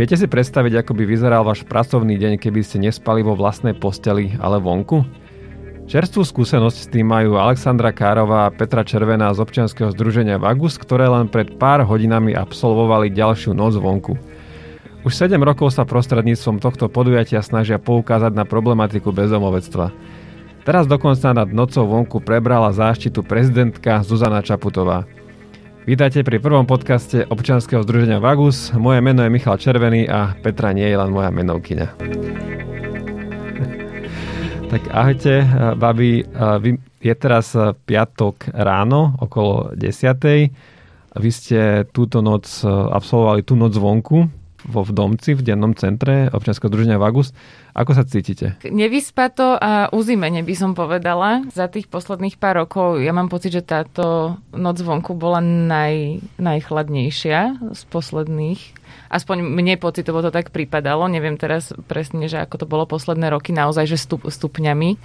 Viete si predstaviť, ako by vyzeral váš pracovný deň, keby ste nespali vo vlastnej posteli, ale vonku? Čerstvú skúsenosť s tým majú Alexandra Kárová a Petra Červená z občianskeho združenia Vagus, ktoré len pred pár hodinami absolvovali ďalšiu noc vonku. Už 7 rokov sa prostredníctvom tohto podujatia snažia poukázať na problematiku bezdomovectva. Teraz dokonca nad nocou vonku prebrala záštitu prezidentka Zuzana Čaputová. Vítajte pri prvom podcaste občianskeho združenia Vagus. Moje meno je Michal Červený a Petra nie je len moja menovkyňa. tak ahojte, babi. Je teraz piatok ráno, okolo 10. Vy ste túto noc absolvovali tú noc vonku vo v domci, v dennom centre občianského združenia Vagus. Ako sa cítite? Nevyspato a uzimene by som povedala. Za tých posledných pár rokov ja mám pocit, že táto noc vonku bola naj, najchladnejšia z posledných. Aspoň mne pocitovo to tak pripadalo. Neviem teraz presne, že ako to bolo posledné roky, naozaj, že stup, stupňami.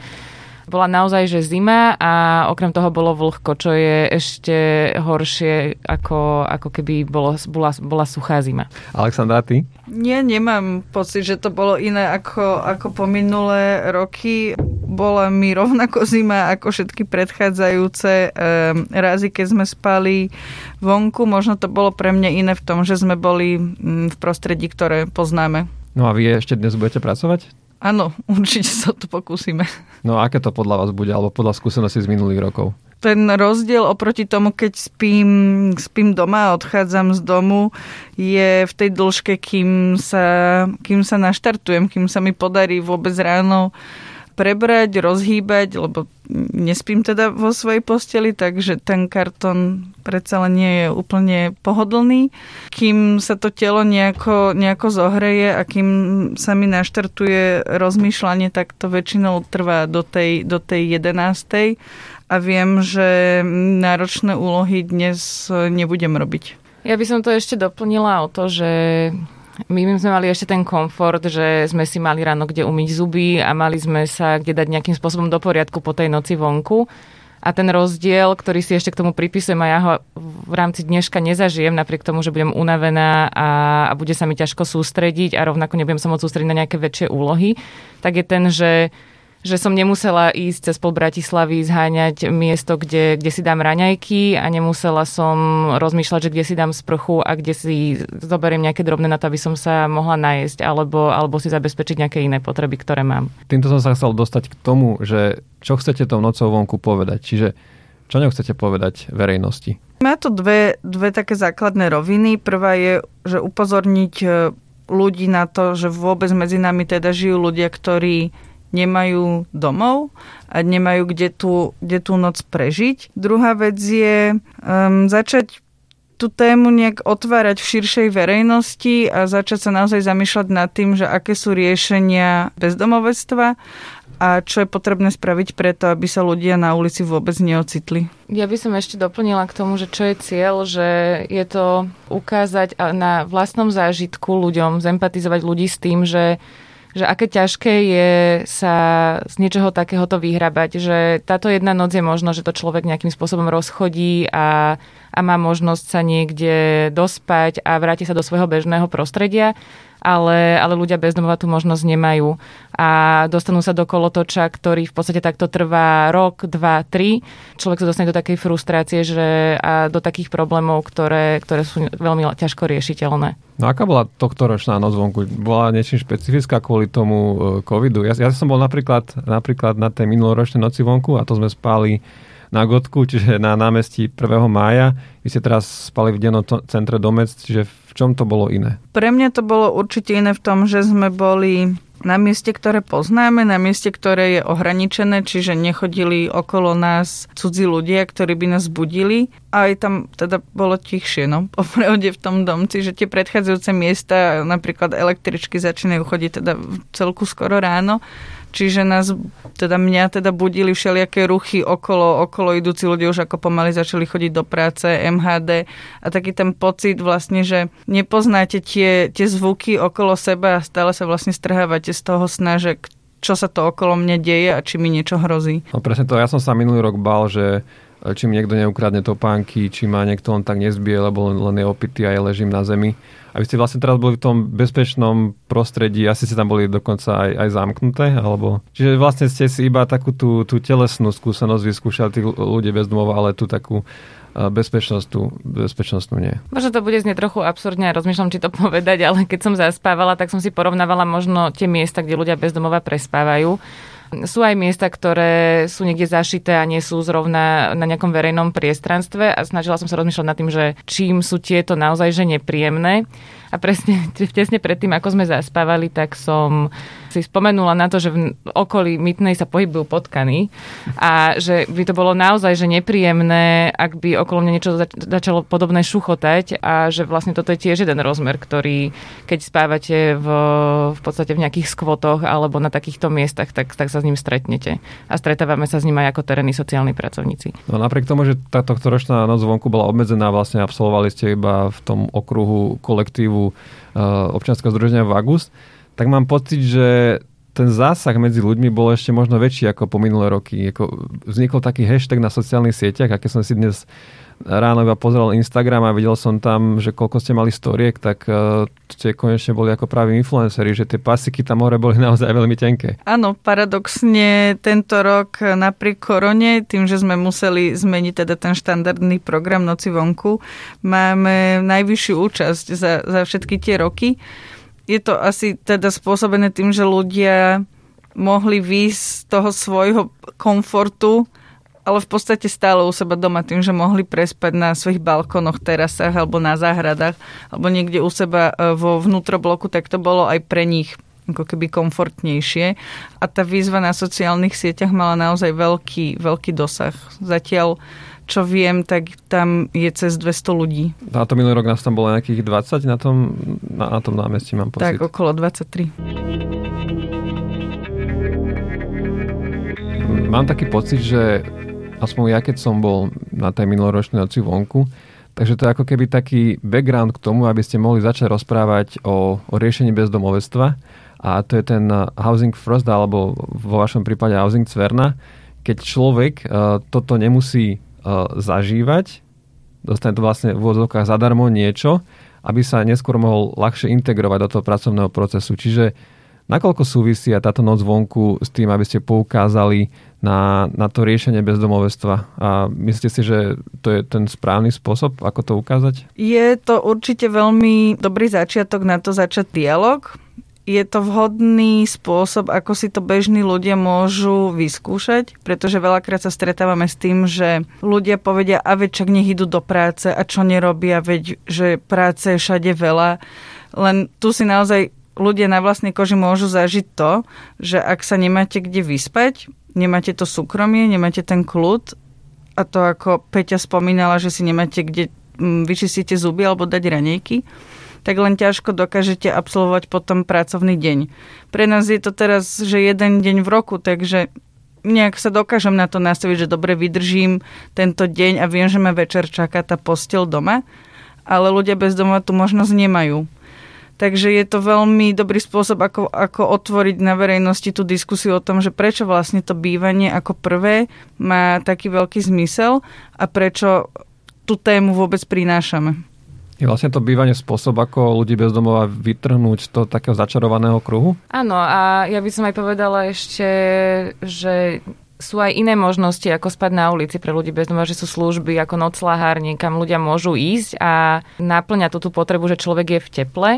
Bola naozaj, že zima a okrem toho bolo vlhko, čo je ešte horšie, ako, ako keby bolo, bola, bola suchá zima. Alexandra, ty? Nie, nemám pocit, že to bolo iné ako, ako po minulé roky. Bola mi rovnako zima ako všetky predchádzajúce um, razy, keď sme spali vonku. Možno to bolo pre mňa iné v tom, že sme boli um, v prostredí, ktoré poznáme. No a vy ešte dnes budete pracovať? Áno, určite sa to pokúsime. No a aké to podľa vás bude, alebo podľa skúseností z minulých rokov? Ten rozdiel oproti tomu, keď spím, spím doma a odchádzam z domu, je v tej dĺžke, kým sa, kým sa naštartujem, kým sa mi podarí vôbec ráno prebrať, rozhýbať, lebo nespím teda vo svojej posteli, takže ten kartón predsa len nie je úplne pohodlný. Kým sa to telo nejako, nejako zohreje a kým sa mi naštartuje rozmýšľanie, tak to väčšinou trvá do tej, do tej 11. A viem, že náročné úlohy dnes nebudem robiť. Ja by som to ešte doplnila o to, že my sme mali ešte ten komfort, že sme si mali ráno kde umyť zuby a mali sme sa kde dať nejakým spôsobom do poriadku po tej noci vonku. A ten rozdiel, ktorý si ešte k tomu pripisujem a ja ho v rámci dneška nezažijem, napriek tomu, že budem unavená a, a bude sa mi ťažko sústrediť a rovnako nebudem sa môcť sústrediť na nejaké väčšie úlohy, tak je ten, že že som nemusela ísť cez pol Bratislavy zháňať miesto, kde, kde si dám raňajky a nemusela som rozmýšľať, že kde si dám sprchu a kde si zoberiem nejaké drobné na to, aby som sa mohla najesť alebo, alebo si zabezpečiť nejaké iné potreby, ktoré mám. Týmto som sa chcel dostať k tomu, že čo chcete tou nocou vonku povedať. Čiže čo nechcete povedať verejnosti? Má to dve, dve také základné roviny. Prvá je, že upozorniť e, ľudí na to, že vôbec medzi nami teda žijú ľudia, ktorí nemajú domov a nemajú kde tú, kde tú noc prežiť. Druhá vec je um, začať tú tému nejak otvárať v širšej verejnosti a začať sa naozaj zamýšľať nad tým, že aké sú riešenia bezdomovectva a čo je potrebné spraviť preto, aby sa ľudia na ulici vôbec neocitli. Ja by som ešte doplnila k tomu, že čo je cieľ, že je to ukázať na vlastnom zážitku ľuďom, zempatizovať ľudí s tým, že že aké ťažké je sa z niečoho takéhoto vyhrabať, že táto jedna noc je možno, že to človek nejakým spôsobom rozchodí a, a má možnosť sa niekde dospať a vráti sa do svojho bežného prostredia ale, ale ľudia bez domova tú možnosť nemajú a dostanú sa do kolotoča, ktorý v podstate takto trvá rok, dva, tri. Človek sa dostane do takej frustrácie že, a do takých problémov, ktoré, ktoré sú veľmi ťažko riešiteľné. No aká bola tohto ročná noc vonku? Bola niečím špecifická kvôli tomu e, covidu? Ja, ja som bol napríklad, napríklad na tej minuloročnej noci vonku a to sme spali na Gotku, čiže na námestí 1. mája. Vy ste teraz spali v dennom centre Domec, čiže v čom to bolo iné? Pre mňa to bolo určite iné v tom, že sme boli na mieste, ktoré poznáme, na mieste, ktoré je ohraničené, čiže nechodili okolo nás cudzí ľudia, ktorí by nás budili. Aj tam teda bolo tichšie, no, po v tom domci, že tie predchádzajúce miesta, napríklad električky začínajú chodiť teda celku skoro ráno, Čiže nás, teda mňa teda budili všelijaké ruchy okolo, okolo idúci ľudia už ako pomaly začali chodiť do práce, MHD a taký ten pocit vlastne, že nepoznáte tie, tie zvuky okolo seba a stále sa vlastne strhávate z toho sna, že čo sa to okolo mňa deje a či mi niečo hrozí. No presne to, ja som sa minulý rok bal, že či mi niekto neukradne topánky, či ma niekto len tak nezbije, lebo len, len je opitý a ja ležím na zemi. A vy ste vlastne teraz boli v tom bezpečnom prostredí, asi ste tam boli dokonca aj, aj zamknuté, alebo... Čiže vlastne ste si iba takú tú, tú telesnú skúsenosť vyskúšali tých ľudí bez domova, ale tú takú bezpečnosť tu, bezpečnostnú nie. Možno to bude znieť trochu absurdne a rozmýšľam, či to povedať, ale keď som zaspávala, tak som si porovnávala možno tie miesta, kde ľudia bezdomova prespávajú sú aj miesta, ktoré sú niekde zašité a nie sú zrovna na nejakom verejnom priestranstve a snažila som sa rozmýšľať nad tým, že čím sú tieto naozaj že nepríjemné. A presne, tesne predtým, ako sme zaspávali, tak som si spomenula na to, že v okolí Mytnej sa pohybujú potkany a že by to bolo naozaj že nepríjemné, ak by okolo mňa niečo zač- začalo podobné šuchotať a že vlastne toto je tiež jeden rozmer, ktorý keď spávate v, v podstate v nejakých skvotoch alebo na takýchto miestach, tak, tak sa s ním stretnete. A stretávame sa s ním aj ako terénni sociálni pracovníci. No napriek tomu, že táto ročná noc vonku bola obmedzená, vlastne absolvovali ste iba v tom okruhu kolektívu občianského združenia v August, tak mám pocit, že ten zásah medzi ľuďmi bol ešte možno väčší ako po minulé roky. Ako vznikol taký hashtag na sociálnych sieťach a keď som si dnes ráno iba pozrel Instagram a videl som tam, že koľko ste mali storiek, tak uh, ste konečne boli ako praví influenceri, že tie pasiky tam hore boli naozaj veľmi tenké. Áno, paradoxne tento rok napriek korone, tým, že sme museli zmeniť teda ten štandardný program Noci vonku, máme najvyššiu účasť za, za všetky tie roky je to asi teda spôsobené tým, že ľudia mohli výjsť z toho svojho komfortu, ale v podstate stále u seba doma tým, že mohli prespať na svojich balkónoch, terasách alebo na záhradách alebo niekde u seba e, vo vnútrobloku, tak to bolo aj pre nich ako keby komfortnejšie. A tá výzva na sociálnych sieťach mala naozaj veľký, veľký dosah. Zatiaľ čo viem, tak tam je cez 200 ľudí. A to minulý rok nás tam bolo nejakých 20 na tom, na, na tom námestí, mám pocit. Tak, okolo 23. Mám taký pocit, že aspoň ja, keď som bol na tej minuloročnej noci vonku, takže to je ako keby taký background k tomu, aby ste mohli začať rozprávať o, o riešení bezdomovectva. A to je ten Housing First, alebo vo vašom prípade Housing Cverna, keď človek uh, toto nemusí zažívať, dostane to vlastne v úvodzovkách zadarmo niečo, aby sa neskôr mohol ľahšie integrovať do toho pracovného procesu. Čiže nakoľko súvisí aj táto noc vonku s tým, aby ste poukázali na, na to riešenie bezdomovestva. A myslíte si, že to je ten správny spôsob, ako to ukázať? Je to určite veľmi dobrý začiatok na to začať dialog je to vhodný spôsob, ako si to bežní ľudia môžu vyskúšať, pretože veľakrát sa stretávame s tým, že ľudia povedia, a veď čak nech idú do práce a čo nerobia, veď že práce je všade veľa. Len tu si naozaj ľudia na vlastnej koži môžu zažiť to, že ak sa nemáte kde vyspať, nemáte to súkromie, nemáte ten kľud a to ako Peťa spomínala, že si nemáte kde mm, vyčistíte zuby alebo dať ranejky, tak len ťažko dokážete absolvovať potom pracovný deň. Pre nás je to teraz, že jeden deň v roku, takže nejak sa dokážem na to nastaviť, že dobre vydržím tento deň a viem, že ma večer čaká tá postel doma, ale ľudia bez domova tú možnosť nemajú. Takže je to veľmi dobrý spôsob, ako, ako otvoriť na verejnosti tú diskusiu o tom, že prečo vlastne to bývanie ako prvé má taký veľký zmysel a prečo tú tému vôbec prinášame. Je vlastne to bývanie spôsob, ako ľudí bez domova vytrhnúť z toho takého začarovaného kruhu? Áno, a ja by som aj povedala ešte, že sú aj iné možnosti, ako spať na ulici pre ľudí bez domova, že sú služby ako noclahárne, kam ľudia môžu ísť a naplňa tú potrebu, že človek je v teple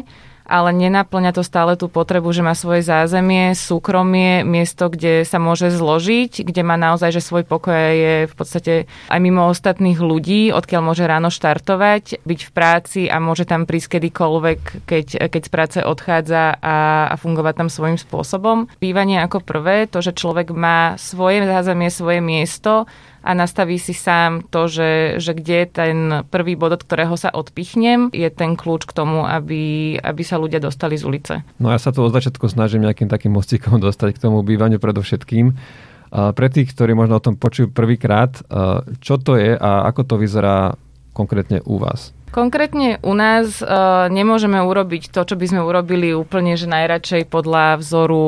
ale nenaplňa to stále tú potrebu, že má svoje zázemie, súkromie, miesto, kde sa môže zložiť, kde má naozaj, že svoj pokoj je v podstate aj mimo ostatných ľudí, odkiaľ môže ráno štartovať, byť v práci a môže tam prísť kedykoľvek, keď, keď z práce odchádza a, a fungovať tam svojím spôsobom. Bývanie ako prvé, to, že človek má svoje zázemie, svoje miesto, a nastaví si sám to, že, že kde je ten prvý bod, od ktorého sa odpichnem, je ten kľúč k tomu, aby, aby sa ľudia dostali z ulice. No ja sa to od začiatku snažím nejakým takým mostikom dostať k tomu bývaniu predovšetkým. Pre tých, ktorí možno o tom počujú prvýkrát, čo to je a ako to vyzerá konkrétne u vás? Konkrétne u nás uh, nemôžeme urobiť to, čo by sme urobili úplne, že najradšej podľa vzoru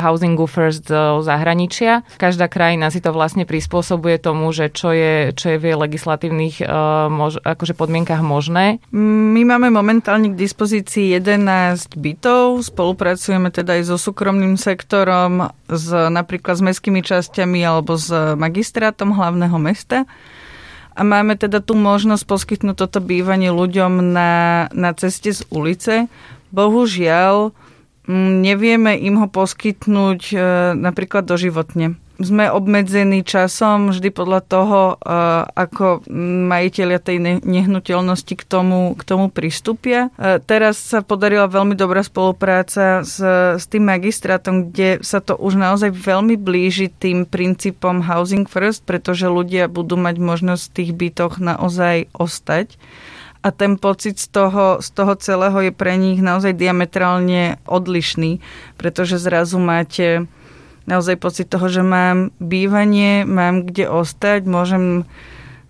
Housingu First z zahraničia. Každá krajina si to vlastne prispôsobuje tomu, že čo je, čo je v jej legislatívnych uh, mož, akože podmienkach možné. My máme momentálne k dispozícii 11 bytov, spolupracujeme teda aj so súkromným sektorom, s, napríklad s mestskými časťami alebo s magistrátom hlavného mesta a máme teda tú možnosť poskytnúť toto bývanie ľuďom na, na ceste z ulice. Bohužiaľ, nevieme im ho poskytnúť e, napríklad doživotne sme obmedzení časom vždy podľa toho, eh, ako majiteľia tej nehnuteľnosti k tomu, k tomu pristúpia. Eh, teraz sa podarila veľmi dobrá spolupráca s, s tým magistrátom, kde sa to už naozaj veľmi blíži tým princípom Housing First, pretože ľudia budú mať možnosť v tých bytoch naozaj ostať a ten pocit z toho, z toho celého je pre nich naozaj diametrálne odlišný, pretože zrazu máte naozaj pocit toho, že mám bývanie, mám kde ostať, môžem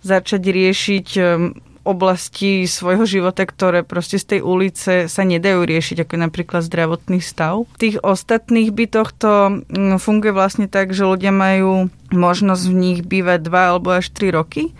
začať riešiť um, oblasti svojho života, ktoré proste z tej ulice sa nedajú riešiť, ako napríklad zdravotný stav. V tých ostatných bytoch to mm, funguje vlastne tak, že ľudia majú možnosť v nich bývať 2 alebo až 3 roky.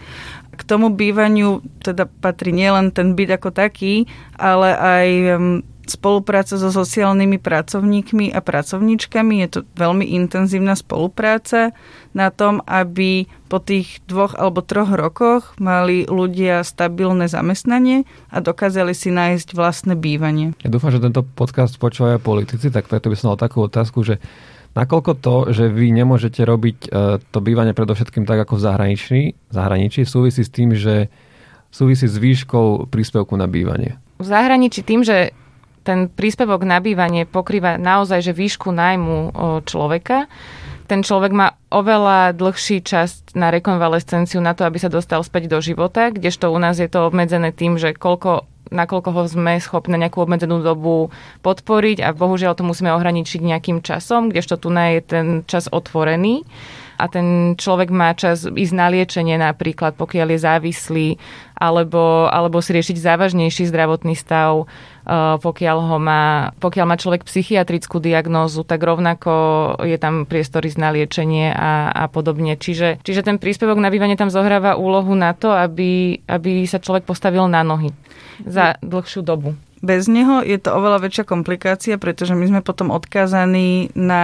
K tomu bývaniu teda patrí nielen ten byt ako taký, ale aj um, spolupráca so sociálnymi pracovníkmi a pracovníčkami. Je to veľmi intenzívna spolupráca na tom, aby po tých dvoch alebo troch rokoch mali ľudia stabilné zamestnanie a dokázali si nájsť vlastné bývanie. Ja dúfam, že tento podcast počúvajú politici, tak preto by som mal takú otázku, že Nakoľko to, že vy nemôžete robiť e, to bývanie predovšetkým tak ako v zahraničí, zahraničí súvisí s tým, že súvisí s výškou príspevku na bývanie? V zahraničí tým, že ten príspevok na bývanie pokrýva naozaj že výšku nájmu človeka. Ten človek má oveľa dlhší čas na rekonvalescenciu na to, aby sa dostal späť do života, kdežto u nás je to obmedzené tým, že koľko nakoľko ho sme schopní nejakú obmedzenú dobu podporiť a bohužiaľ to musíme ohraničiť nejakým časom, kdežto tu je ten čas otvorený a ten človek má čas ísť na liečenie napríklad, pokiaľ je závislý, alebo, alebo si riešiť závažnejší zdravotný stav, eh, pokiaľ, ho má, pokiaľ má človek psychiatrickú diagnózu, tak rovnako je tam priestor ísť na liečenie a, a podobne. Čiže, čiže ten príspevok na bývanie tam zohráva úlohu na to, aby, aby sa človek postavil na nohy za dlhšiu dobu. Bez neho je to oveľa väčšia komplikácia, pretože my sme potom odkázaní na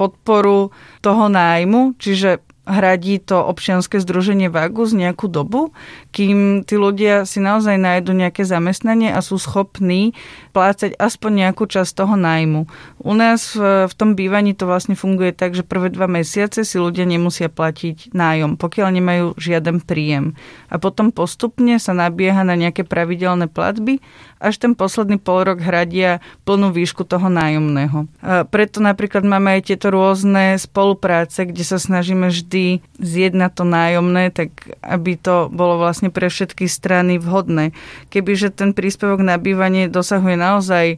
podporu toho nájmu, čiže hradí to občianske združenie Vagus nejakú dobu, kým tí ľudia si naozaj nájdu nejaké zamestnanie a sú schopní plácať aspoň nejakú časť toho nájmu. U nás v, v tom bývaní to vlastne funguje tak, že prvé dva mesiace si ľudia nemusia platiť nájom, pokiaľ nemajú žiaden príjem. A potom postupne sa nabieha na nejaké pravidelné platby, až ten posledný pol rok hradia plnú výšku toho nájomného. A preto napríklad máme aj tieto rôzne spolupráce, kde sa snažíme vždy zjednať to nájomné, tak aby to bolo vlastne pre všetky strany vhodné. Kebyže ten príspevok na bývanie dosahuje naozaj e,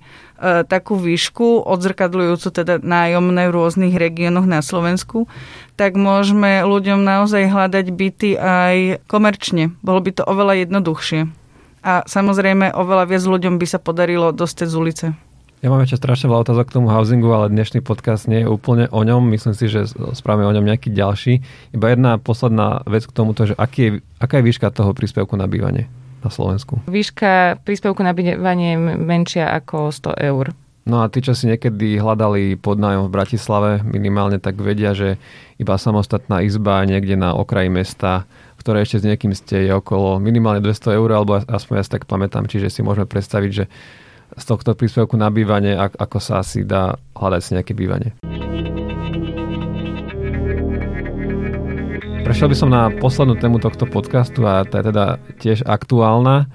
takú výšku, odzrkadľujúcu teda nájomné v rôznych regiónoch na Slovensku, tak môžeme ľuďom naozaj hľadať byty aj komerčne. Bolo by to oveľa jednoduchšie. A samozrejme oveľa viac ľuďom by sa podarilo dostať z ulice. Ja mám ešte strašne veľa otázok k tomu housingu, ale dnešný podcast nie je úplne o ňom. Myslím si, že spravíme o ňom nejaký ďalší. Iba jedna posledná vec k tomuto, že aký je, aká je výška toho príspevku na bývanie? na Slovensku? Výška príspevku na bývanie je menšia ako 100 eur. No a tí, čo si niekedy hľadali podnájom v Bratislave, minimálne tak vedia, že iba samostatná izba niekde na okraji mesta, ktoré ešte s niekým ste, je okolo minimálne 200 eur, alebo aspoň ja si tak pamätám, čiže si môžeme predstaviť, že z tohto príspevku na bývanie, ako sa asi dá hľadať si nejaké bývanie. Prešiel by som na poslednú tému tohto podcastu a tá je teda tiež aktuálna.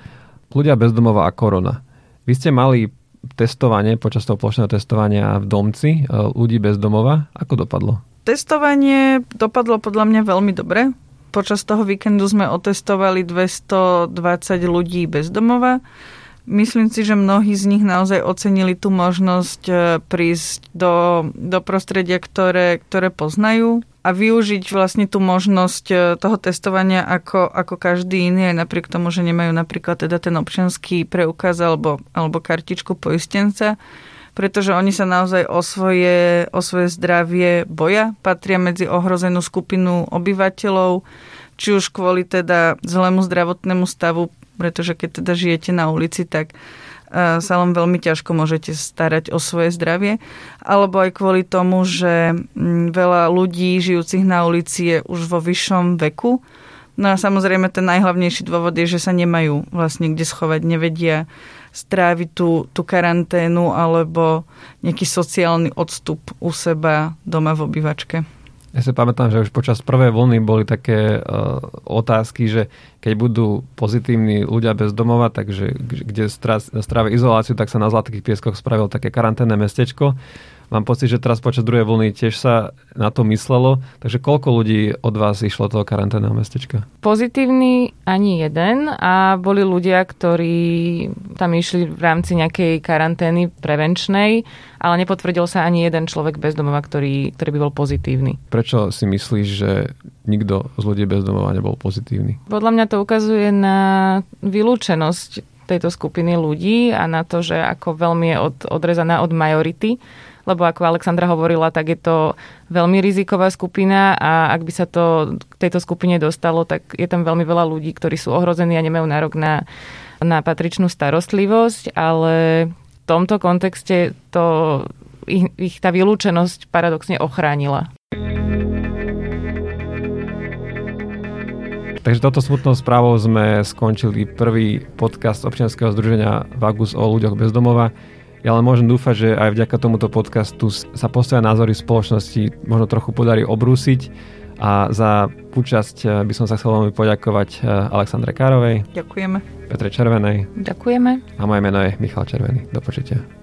Ľudia bezdomová a korona. Vy ste mali testovanie, počas toho plošného testovania v domci e, ľudí bez domova. Ako dopadlo? Testovanie dopadlo podľa mňa veľmi dobre. Počas toho víkendu sme otestovali 220 ľudí bez domova. Myslím si, že mnohí z nich naozaj ocenili tú možnosť e, prísť do, do prostredia, ktoré, ktoré poznajú a využiť vlastne tú možnosť e, toho testovania ako, ako každý iný, aj napriek tomu, že nemajú napríklad teda ten občianský preukaz alebo, alebo kartičku poistenca, pretože oni sa naozaj o svoje, o svoje zdravie boja, patria medzi ohrozenú skupinu obyvateľov, či už kvôli teda zlému zdravotnému stavu, pretože keď teda žijete na ulici, tak sa len veľmi ťažko môžete starať o svoje zdravie, alebo aj kvôli tomu, že mm, veľa ľudí žijúcich na ulici je už vo vyššom veku. No a samozrejme ten najhlavnejší dôvod je, že sa nemajú vlastne kde schovať, nevedia stráviť tú, tú karanténu alebo nejaký sociálny odstup u seba doma v obývačke. Ja si pamätám, že už počas prvej vlny boli také uh, otázky, že keď budú pozitívni ľudia bez domova, takže kde strávia izoláciu, tak sa na Zlatých pieskoch spravil také karanténne mestečko. Mám pocit, že teraz počas druhej vlny tiež sa na to myslelo. Takže koľko ľudí od vás išlo toho karanténneho mestečka? Pozitívny ani jeden a boli ľudia, ktorí tam išli v rámci nejakej karantény prevenčnej, ale nepotvrdil sa ani jeden človek bez domova, ktorý, ktorý by bol pozitívny. Prečo si myslíš, že nikto z ľudí bez domova nebol pozitívny? Podľa mňa to ukazuje na vylúčenosť tejto skupiny ľudí a na to, že ako veľmi je od, odrezaná od majority lebo ako Alexandra hovorila, tak je to veľmi riziková skupina a ak by sa to k tejto skupine dostalo, tak je tam veľmi veľa ľudí, ktorí sú ohrození a nemajú nárok na, na patričnú starostlivosť, ale v tomto kontexte to, ich, ich tá vylúčenosť paradoxne ochránila. Takže toto smutnou správou sme skončili prvý podcast občianskeho združenia Vagus o ľuďoch bez domova. Ja len môžem dúfať, že aj vďaka tomuto podcastu sa postoja názory spoločnosti možno trochu podarí obrúsiť a za účasť eh, by som sa chcel veľmi poďakovať eh, Alexandre Károvej. Ďakujeme. Petre Červenej. Ďakujeme. A moje meno je Michal Červený. Do počutia.